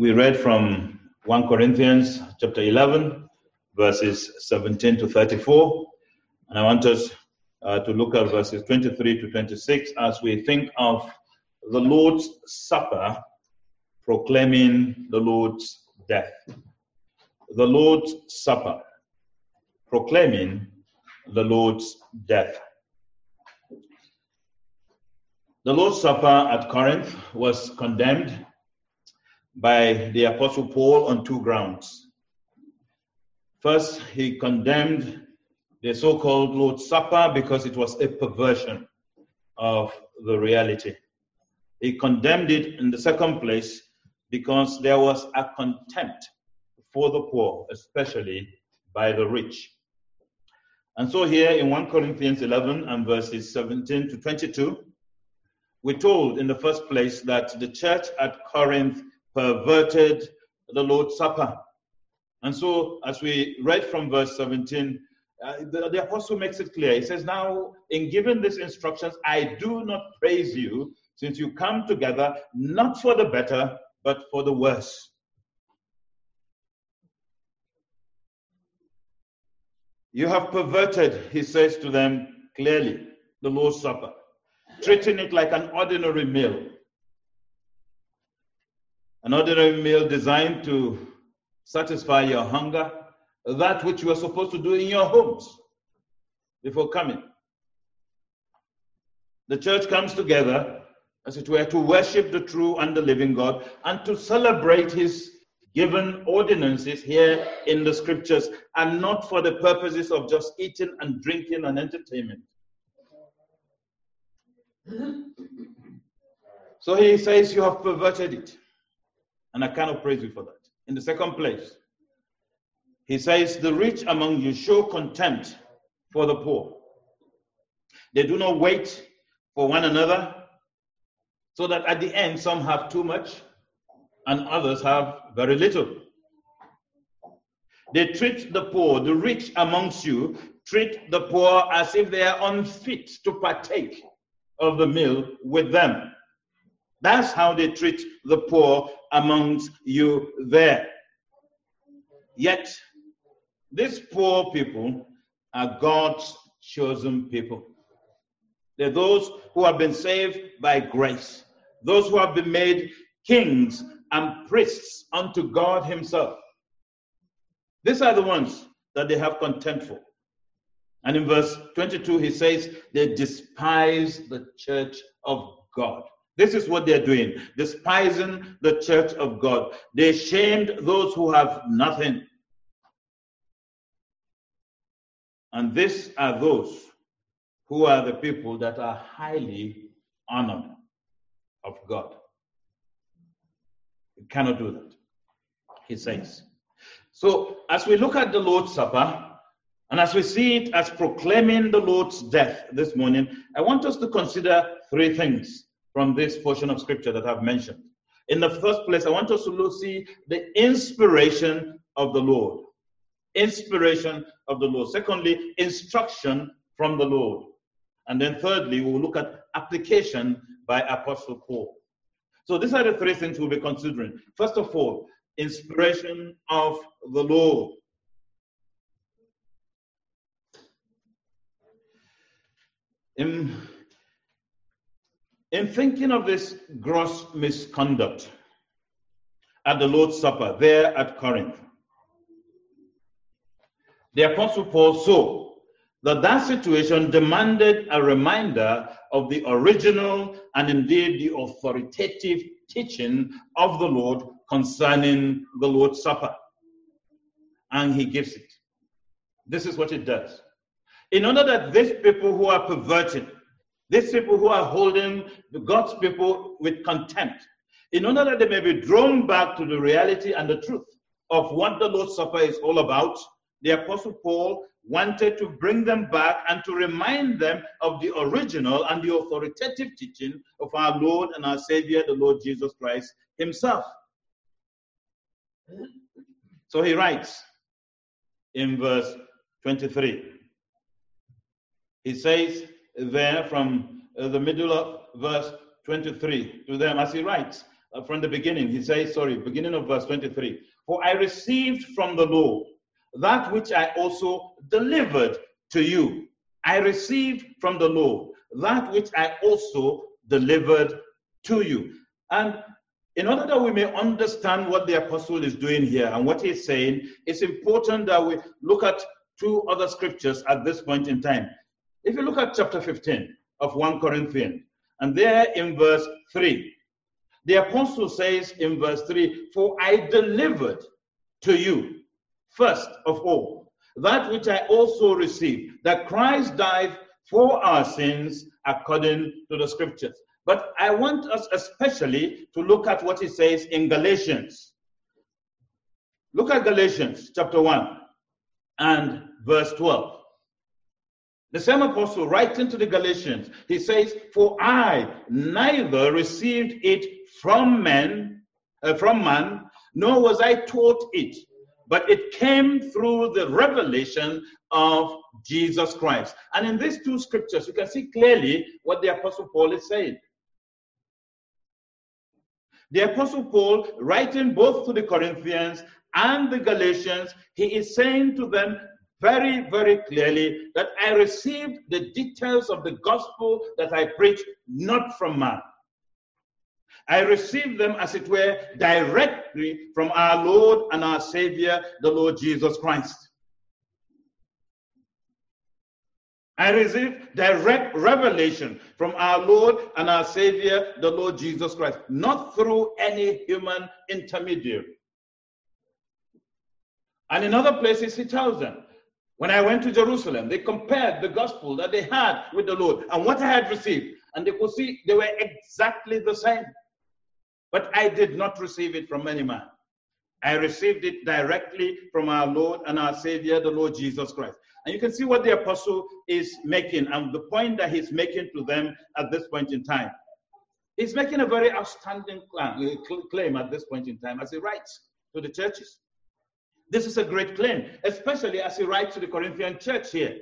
we read from 1 Corinthians chapter 11, verses 17 to 34. And I want us uh, to look at verses 23 to 26 as we think of the Lord's Supper proclaiming the Lord's death. The Lord's Supper proclaiming the Lord's death. The Lord's Supper at Corinth was condemned by the Apostle Paul on two grounds. First, he condemned the so called Lord's Supper because it was a perversion of the reality. He condemned it in the second place because there was a contempt for the poor, especially by the rich. And so, here in 1 Corinthians 11 and verses 17 to 22, we're told in the first place that the church at Corinth perverted the Lord's Supper. And so, as we read from verse 17, uh, the, the, apostle makes it clear. He says, Now, in giving these instructions, I do not praise you, since you come together not for the better, but for the worse. You have perverted, he says to them clearly, the Lord's Supper, treating it like an ordinary meal an ordinary meal designed to satisfy your hunger, that which you are supposed to do in your homes before coming. The church comes together, as it were, to worship the true and the living God and to celebrate His given ordinances here in the scriptures and not for the purposes of just eating and drinking and entertainment. So he says, You have perverted it. And I cannot praise you for that. In the second place, he says, The rich among you show contempt for the poor. They do not wait for one another, so that at the end, some have too much and others have very little. They treat the poor, the rich amongst you, treat the poor as if they are unfit to partake of the meal with them. That's how they treat the poor amongst you there. Yet, these poor people are God's chosen people. They're those who have been saved by grace, those who have been made kings and priests unto God Himself. These are the ones that they have contempt for. And in verse 22, he says, they despise the church of God. This is what they're doing, despising the church of God. They shamed those who have nothing. And these are those who are the people that are highly honored of God. You cannot do that, he says. So, as we look at the Lord's Supper, and as we see it as proclaiming the Lord's death this morning, I want us to consider three things from this portion of scripture that I've mentioned. In the first place, I want us to see the inspiration of the Lord. Inspiration of the Lord. Secondly, instruction from the Lord. And then thirdly, we'll look at application by Apostle Paul. So these are the three things we'll be considering. First of all, inspiration of the Lord. In in thinking of this gross misconduct at the Lord's Supper there at Corinth, the Apostle Paul saw that that situation demanded a reminder of the original and indeed the authoritative teaching of the Lord concerning the Lord's Supper. And he gives it. This is what it does. In order that these people who are perverted, these people who are holding God's people with contempt, in order that they may be drawn back to the reality and the truth of what the Lord's Supper is all about, the Apostle Paul wanted to bring them back and to remind them of the original and the authoritative teaching of our Lord and our Savior, the Lord Jesus Christ Himself. So he writes in verse 23. He says, there from uh, the middle of verse 23 to them as he writes, uh, from the beginning. He says, sorry, beginning of verse 23. For I received from the Lord that which I also delivered to you. I received from the Lord that which I also delivered to you. And in order that we may understand what the apostle is doing here and what he's saying, it's important that we look at two other scriptures at this point in time. If you look at chapter 15 of 1 Corinthians, and there in verse 3, the apostle says in verse 3, For I delivered to you, first of all, that which I also received, that Christ died for our sins according to the scriptures. But I want us especially to look at what he says in Galatians. Look at Galatians chapter 1 and verse 12. The same apostle writing to the Galatians, he says, For I neither received it from men, uh, from man, nor was I taught it, but it came through the revelation of Jesus Christ. And in these two scriptures, you can see clearly what the apostle Paul is saying. The apostle Paul, writing both to the Corinthians and the Galatians, he is saying to them very, very clearly that I received the details of the gospel that I preach not from man. I received them, as it were, directly from our Lord and our Savior, the Lord Jesus Christ. I received direct revelation from our Lord and our Savior, the Lord Jesus Christ, not through any human intermediary. And in other places, he tells them, when I went to Jerusalem, they compared the gospel that they had with the Lord and what I had received, and they could see they were exactly the same. But I did not receive it from any man. I received it directly from our Lord and our Savior, the Lord Jesus Christ. And you can see what the apostle is making and the point that he's making to them at this point in time. He's making a very outstanding uh, claim at this point in time as he writes to the churches. This is a great claim, especially as he writes to the Corinthian church here.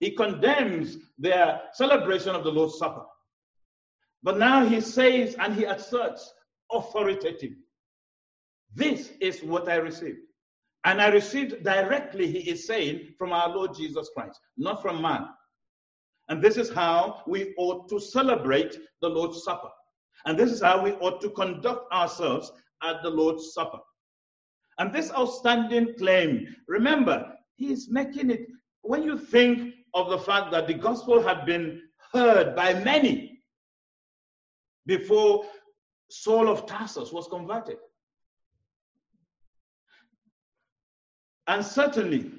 He condemns their celebration of the Lord's Supper. But now he says and he asserts authoritatively, This is what I received. And I received directly, he is saying, from our Lord Jesus Christ, not from man. And this is how we ought to celebrate the Lord's Supper. And this is how we ought to conduct ourselves at the Lord's Supper. And this outstanding claim, remember, he is making it, when you think of the fact that the gospel had been heard by many, before Saul of Tarsus was converted. And certainly,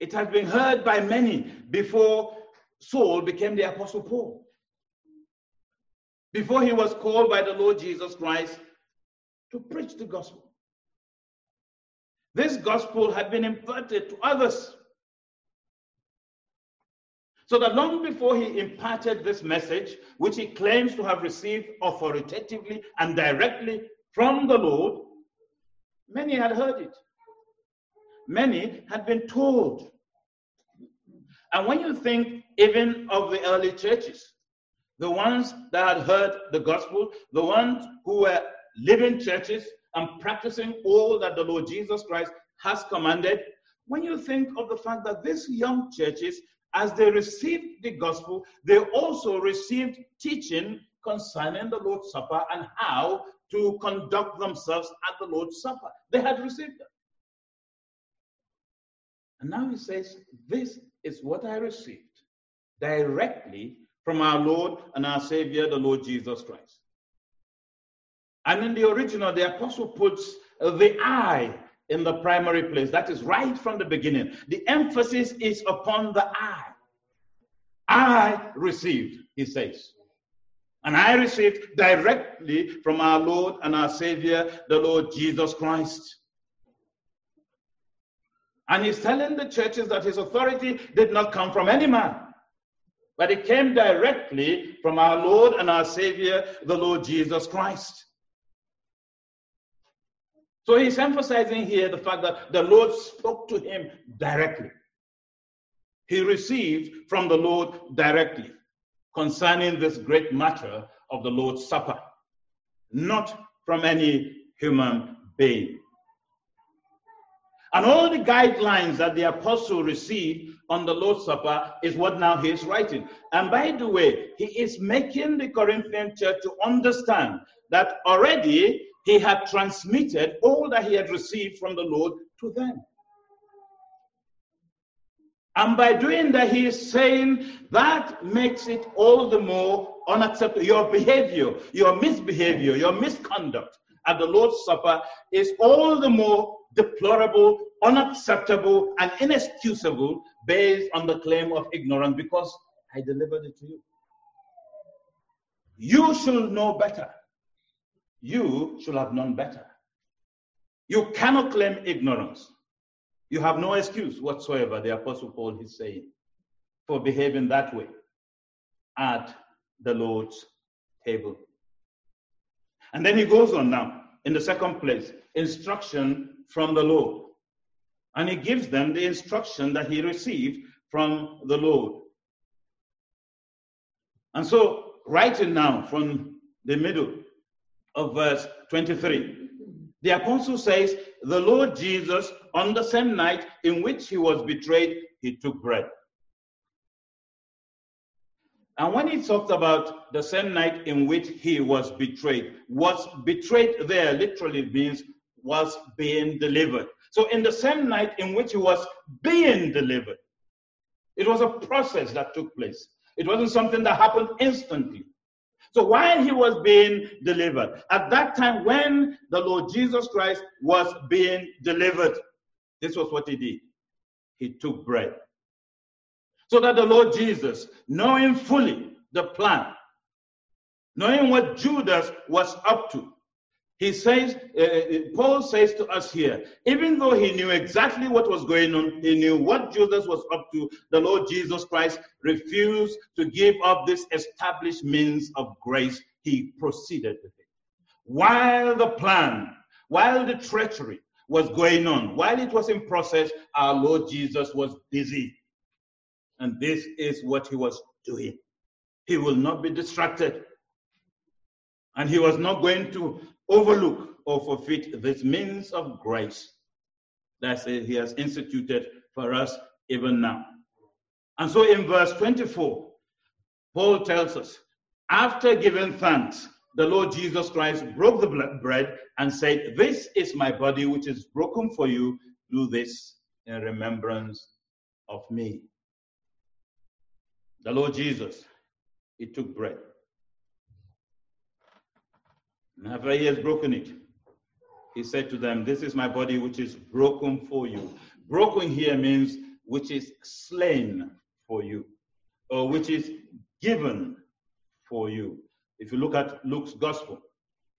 it had been heard by many before Saul became the Apostle Paul. Before he was called by the Lord Jesus Christ to preach the gospel. This gospel had been imparted to others. So that long before he imparted this message, which he claims to have received authoritatively and directly from the Lord, many had heard it. Many had been told. And when you think even of the early churches, the ones that had heard the gospel, the ones who were living churches and practicing all that the Lord Jesus Christ has commanded, when you think of the fact that these young churches as they received the gospel, they also received teaching concerning the Lord's Supper and how to conduct themselves at the Lord's Supper. They had received them. And now he says, This is what I received directly from our Lord and our Savior, the Lord Jesus Christ. And in the original, the apostle puts the I in the primary place. That is right from the beginning. The emphasis is upon the I. I received, he says. And I received directly from our Lord and our Savior, the Lord Jesus Christ. And he's telling the churches that his authority did not come from any man, but it came directly from our Lord and our Savior, the Lord Jesus Christ. So he's emphasizing here the fact that the Lord spoke to him directly. He received from the Lord directly concerning this great matter of the Lord's Supper. not from any human being. And all the guidelines that the apostle received on the Lord's Supper is what now he is writing. And by the way, he is making the Corinthian church to understand that already he had transmitted all that he had received from the Lord to them. And by doing that, he is saying that makes it all the more unacceptable. Your behavior, your misbehavior, your misconduct at the Lord's Supper is all the more deplorable, unacceptable, and inexcusable based on the claim of ignorance because I delivered it to you. You should know better. You should have known better. You cannot claim ignorance. You have no excuse whatsoever, the Apostle Paul is saying, for behaving that way at the Lord's table. And then he goes on now, in the second place, instruction from the Lord. And he gives them the instruction that he received from the Lord. And so, writing now from the middle of verse 23, the apostle says, The Lord Jesus, on the same night in which he was betrayed, he took bread. And when he talked about the same night in which he was betrayed, was betrayed there literally means was being delivered. So, in the same night in which he was being delivered, it was a process that took place. It wasn't something that happened instantly. So, while he was being delivered, at that time when the Lord Jesus Christ was being delivered, this was what he did. He took bread. So that the Lord Jesus, knowing fully the plan, knowing what Judas was up to, he says, uh, uh, Paul says to us here, even though he knew exactly what was going on, he knew what Judas was up to, the Lord Jesus Christ refused to give up this established means of grace. He proceeded with it. While the plan, while the treachery was going on, while it was in process, our Lord Jesus was busy. And this is what he was doing. He will not be distracted. And he was not going to overlook or forfeit this means of grace that he has instituted for us even now. And so in verse 24, Paul tells us, after giving thanks, the Lord Jesus Christ broke the bread and said, This is my body which is broken for you. Do this in remembrance of me. The Lord Jesus, he took bread. And after he has broken it, he said to them, This is my body which is broken for you. Broken here means which is slain for you, or which is given for you. If you look at Luke's gospel,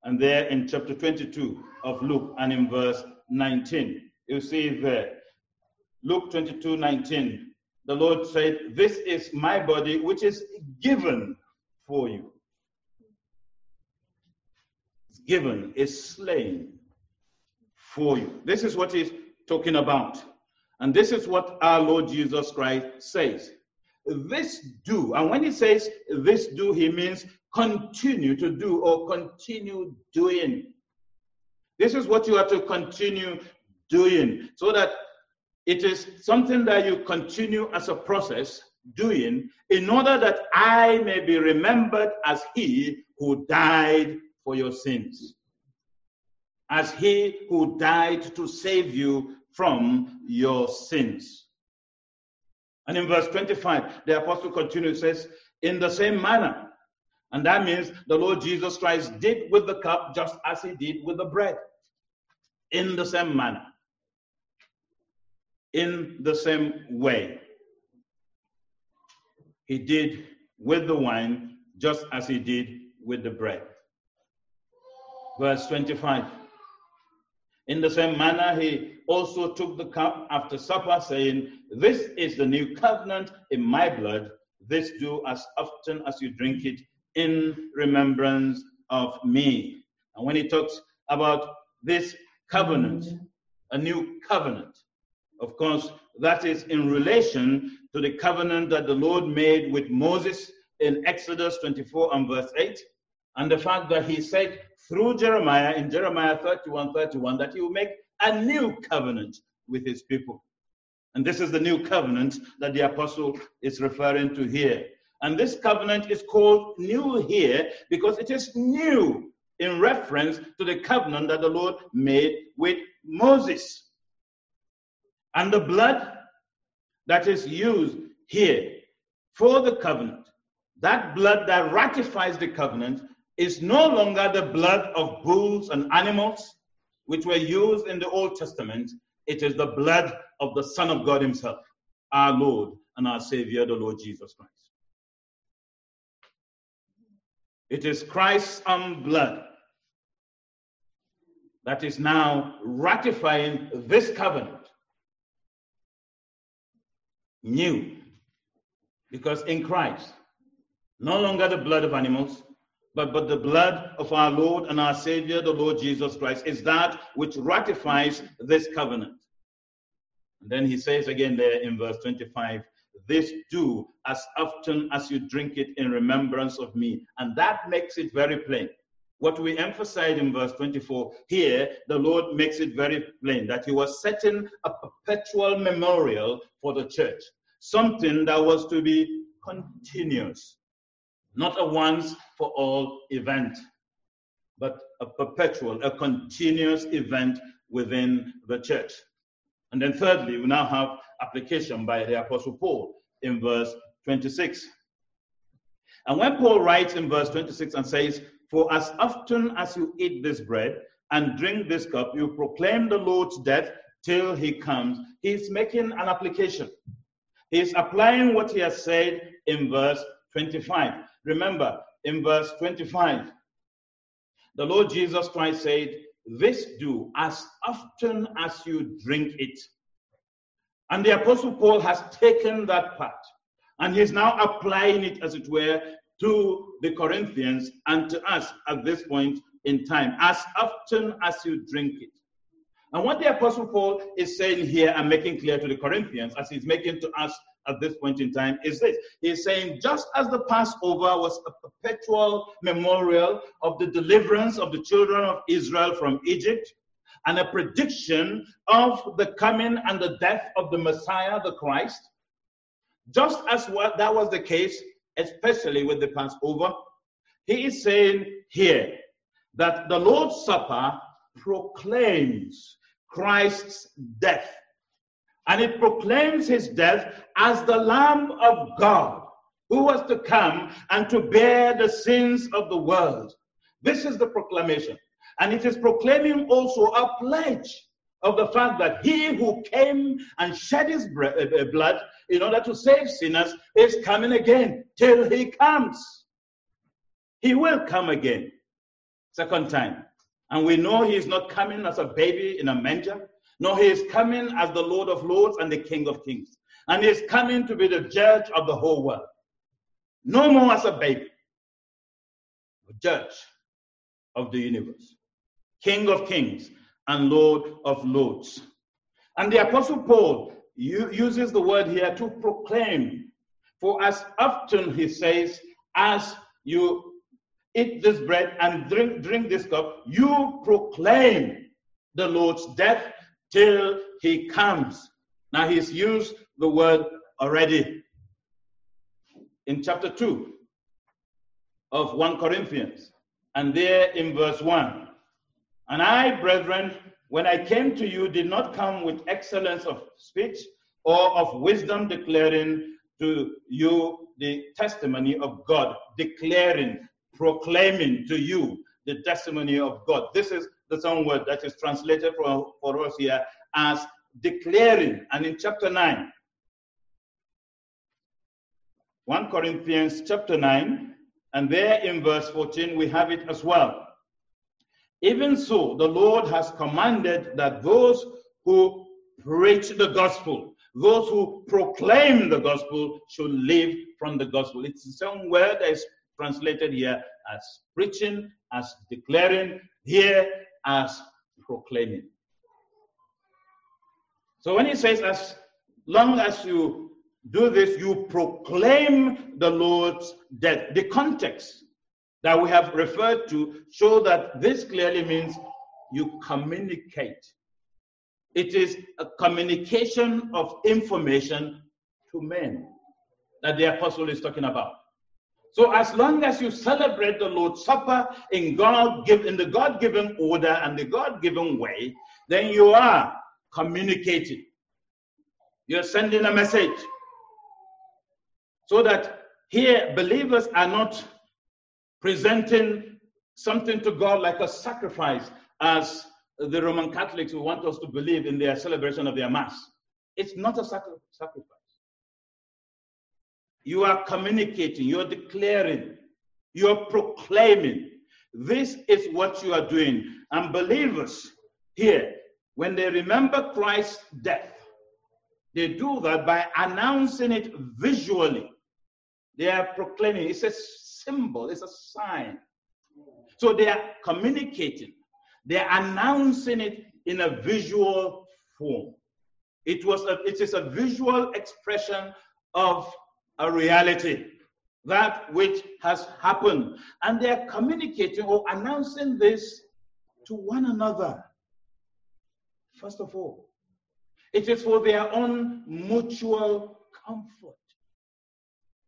and there in chapter 22 of Luke and in verse 19, you see there, Luke 22 19, the Lord said, This is my body which is given for you given, is slain for you. This is what he's talking about. And this is what our Lord Jesus Christ says. This do, and when he says this do, he means continue to do or continue doing. This is what you are to continue doing so that it is something that you continue as a process doing in order that I may be remembered as he who died for your sins, as he who died to save you from your sins. And in verse 25, the apostle continues, says, in the same manner. And that means the Lord Jesus Christ did with the cup just as he did with the bread. In the same manner. In the same way. He did with the wine just as he did with the bread verse 25. In the same manner, he also took the cup after supper, saying, This is the new covenant in my blood. This do as often as you drink it in remembrance of me. And when he talks about this covenant, a new covenant, of course, that is in relation to the covenant that the Lord made with Moses in Exodus 24 and verse 8, and the fact that he said through Jeremiah in Jeremiah 31 31 that he will make a new covenant with his people. And this is the new covenant that the apostle is referring to here. And this covenant is called new here because it is new in reference to the covenant that the Lord made with Moses. And the blood that is used here for the covenant, that blood that ratifies the covenant, is no longer the blood of bulls and animals, which were used in the Old Testament. It is the blood of the Son of God Himself, our Lord and our Savior, the Lord Jesus Christ. It is Christ's own blood that is now ratifying this covenant. New. Because in Christ, no longer the blood of animals, but, but the blood of our Lord and our Savior, the Lord Jesus Christ, is that which ratifies this covenant. And then he says again there in verse 25, this do as often as you drink it in remembrance of me. And that makes it very plain. What we emphasize in verse 24 here, the Lord makes it very plain that He was setting a perpetual memorial for the church, something that was to be continuous, not a once for all event, but a perpetual, a continuous event within the church. And then, thirdly, we now have application by the Apostle Paul in verse 26. And when Paul writes in verse 26 and says, For as often as you eat this bread and drink this cup, you proclaim the Lord's death till he comes, he's making an application. He's applying what he has said in verse 25. Remember, in verse 25, the Lord Jesus Christ said, This do as often as you drink it. And the Apostle Paul has taken that part and he's now applying it, as it were, to the Corinthians and to us at this point in time, as often as you drink it. And what the Apostle Paul is saying here and making clear to the Corinthians, as he's making to us at this point in time, is this. He's saying, just as the Passover was a perpetual memorial of the deliverance of the children of Israel from Egypt, and a prediction of the coming and the death of the Messiah, the Christ. Just as what that was the case, especially with the Passover, he is saying here that the Lord's Supper proclaims Christ's death. And it proclaims his death as the Lamb of God who was to come and to bear the sins of the world. This is the proclamation. And it is proclaiming also a pledge of the fact that he who came and shed his uh, uh, blood in order to save sinners is coming again till he comes. He will come again, second time. And we know he is not coming as a baby in a manger. No, he is coming as the Lord of Lords and the King of Kings. And he is coming to be the judge of the whole world. No more as a baby, judge of the universe. King of kings and Lord of lords. And the Apostle Paul uses the word here to proclaim. For as often he says, as you eat this bread and drink, drink this cup, you proclaim the Lord's death till he comes. Now he's used the word already in chapter 2 of 1 Corinthians. And there in verse 1, and I, brethren, when I came to you, did not come with excellence of speech or of wisdom, declaring to you the testimony of God, declaring, proclaiming to you the testimony of God. This is the same word that is translated for, for us here as declaring. And in chapter 9, 1 Corinthians chapter 9, and there in verse 14, we have it as well. Even so, the Lord has commanded that those who preach the gospel, those who proclaim the gospel, should live from the gospel. It's the same word that is translated here as preaching, as declaring, here as proclaiming. So when he says, as long as you do this, you proclaim the Lord's death. The context that we have referred to show that this clearly means you communicate. It is a communication of information to men that the apostle is talking about. So as long as you celebrate the Lord's Supper in God give in the God-given order and the God-given way, then you are communicating. You're sending a message. So that here believers are not presenting something to God like a sacrifice as the Roman Catholics who want us to believe in their celebration of their Mass. It's not a sacrifice. You are communicating, you're declaring, you're proclaiming. This is what you are doing. And believers here, when they remember Christ's death, they do that by announcing it visually. They are proclaiming. It's a symbol, it's a sign. So they are communicating. They are announcing it in a visual form. It was a, it is a visual expression of a reality, that which has happened. And they are communicating or announcing this to one another. First of all, it is for their own mutual comfort.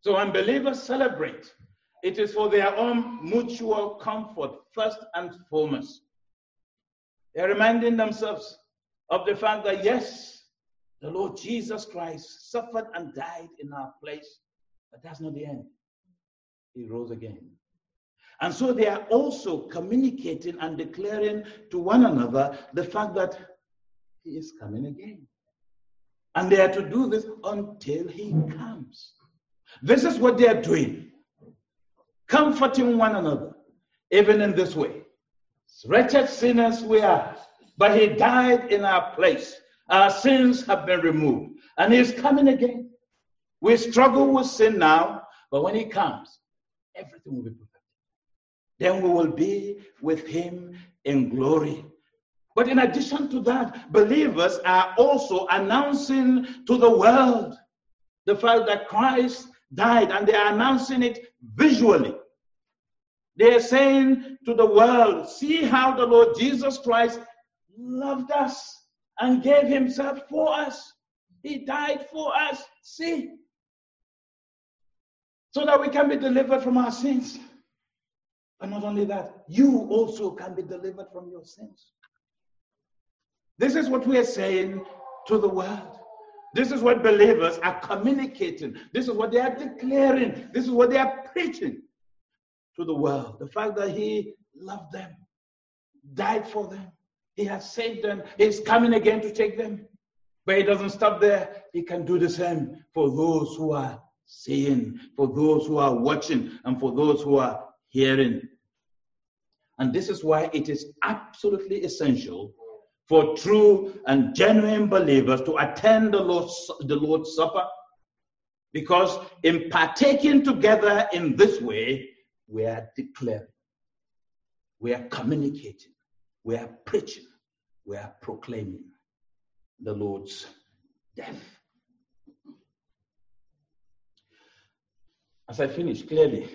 So when believers celebrate, it is for their own mutual comfort, first and foremost. They're reminding themselves of the fact that, yes, the Lord Jesus Christ suffered and died in our place, but that's not the end. He rose again. And so they are also communicating and declaring to one another the fact that he is coming again. And they are to do this until he comes. This is what they are doing, comforting one another, even in this way. Wretched sinners we are, but he died in our place. Our sins have been removed, and he is coming again. We struggle with sin now, but when he comes, everything will be perfect. Then we will be with him in glory. But in addition to that, believers are also announcing to the world the fact that Christ died, and they are announcing it visually. They are saying to the world, see how the Lord Jesus Christ loved us and gave himself for us. He died for us. See? So that we can be delivered from our sins. And not only that, you also can be delivered from your sins. This is what we are saying to the world. This is what believers are communicating. This is what they are declaring. This is what they are preaching to the world. The fact that He loved them, died for them, He has saved them, He's coming again to take them. But He doesn't stop there. He can do the same for those who are seeing, for those who are watching, and for those who are hearing. And this is why it is absolutely essential for true and genuine believers to attend the Lord's, the Lord's Supper. Because in partaking together in this way, we are declaring, we are communicating, we are preaching, we are proclaiming the Lord's death. As I finish, clearly,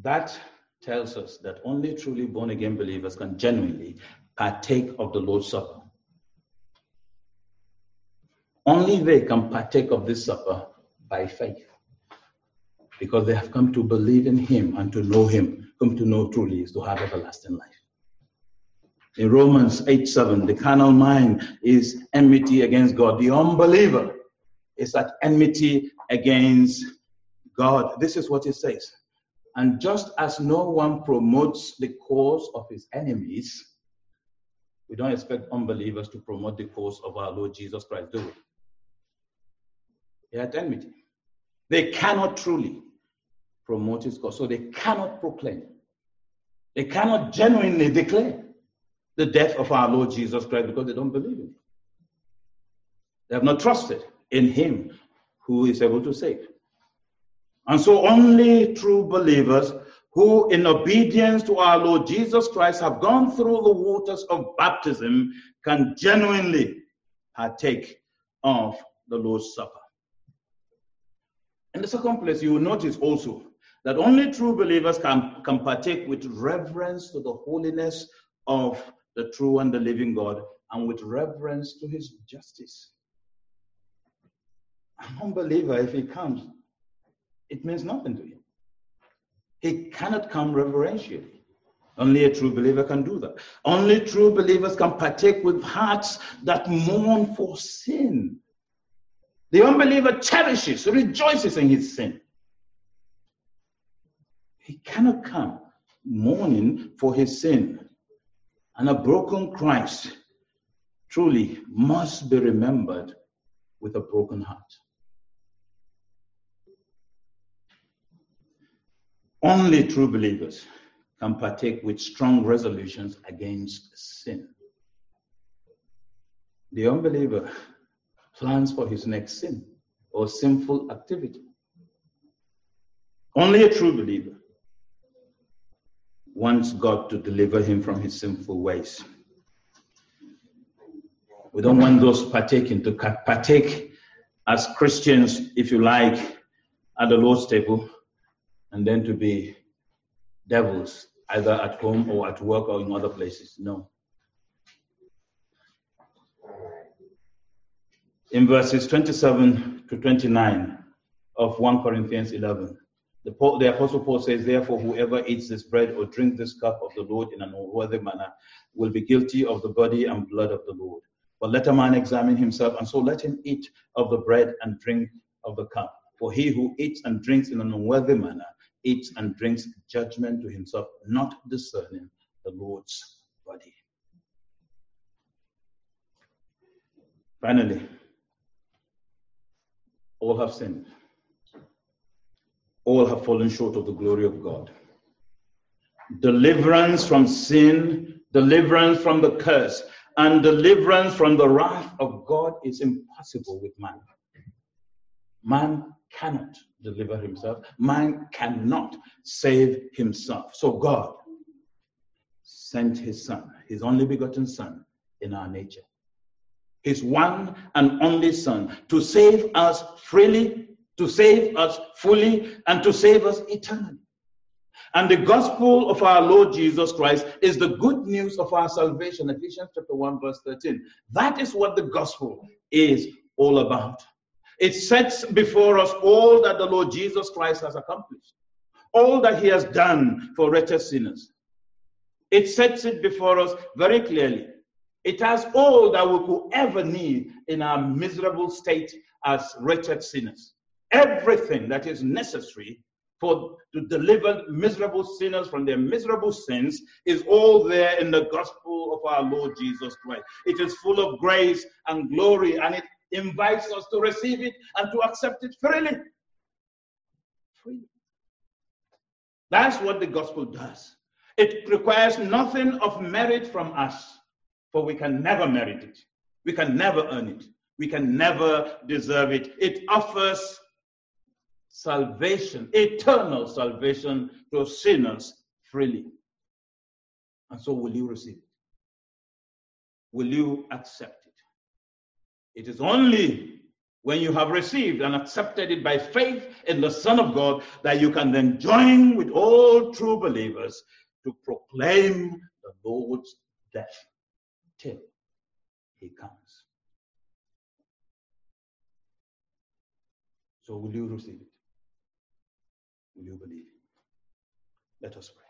that tells us that only truly born again believers can genuinely partake of the Lord's Supper. Only they can partake of this supper by faith because they have come to believe in Him and to know Him, come to know truly is to have everlasting life. In Romans 8 7, the carnal mind is enmity against God. The unbeliever is at enmity against God. This is what it says. And just as no one promotes the cause of his enemies, we don't expect unbelievers to promote the cause of our Lord Jesus Christ, do we? They are at enmity. They cannot truly promote his cause. So they cannot proclaim. They cannot genuinely declare the death of our Lord Jesus Christ because they don't believe in him. They have not trusted in him who is able to save. And so only true believers who, in obedience to our Lord Jesus Christ, have gone through the waters of baptism, can genuinely partake of the Lord's Supper. In the second place, you will notice also that only true believers can, can partake with reverence to the holiness of the true and the living God and with reverence to his justice. An unbeliever, if he comes, it means nothing to him. He cannot come reverentially. Only a true believer can do that. Only true believers can partake with hearts that mourn for sin. The unbeliever cherishes, rejoices in his sin. He cannot come mourning for his sin. And a broken Christ truly must be remembered with a broken heart. Only true believers can partake with strong resolutions against sin. The unbeliever plans for his next sin or sinful activity. Only a true believer wants God to deliver him from his sinful ways. We don't want those partaking to partake as Christians, if you like, at the Lord's table and then to be devils either at home or at work or in other places. No. In verses 27 to 29 of 1 Corinthians 11, the, Paul, the Apostle Paul says, Therefore, whoever eats this bread or drinks this cup of the Lord in an unworthy manner will be guilty of the body and blood of the Lord. But let a man examine himself, and so let him eat of the bread and drink of the cup. For he who eats and drinks in an unworthy manner eats and drinks judgment to himself, not discerning the Lord's body. Finally, all have sinned. All have fallen short of the glory of God. Deliverance from sin, deliverance from the curse, and deliverance from the wrath of God is impossible with man. Man cannot deliver himself. Man cannot save himself. So God sent his son, his only begotten son in our nature, his one and only son to save us freely, to save us fully, and to save us eternally. And the gospel of our Lord Jesus Christ is the good news of our salvation. Ephesians chapter 1, verse 13. That is what the gospel is all about. It sets before us all that the Lord Jesus Christ has accomplished, all that he has done for wretched sinners. It sets it before us very clearly. It has all that we could ever need in our miserable state as wretched sinners. Everything that is necessary for to deliver miserable sinners from their miserable sins is all there in the gospel of our Lord Jesus Christ. It is full of grace and glory, and it invites us to receive it and to accept it freely. Freely. That's what the gospel does. It requires nothing of merit from us, for we can never merit it. We can never earn it. We can never deserve it. It offers salvation, eternal salvation to sinners freely. And so, will you receive it? Will you accept it? It is only when you have received and accepted it by faith in the Son of God that you can then join with all true believers to proclaim the Lord's death till he comes. So, will you receive it? Will you believe? Let us pray.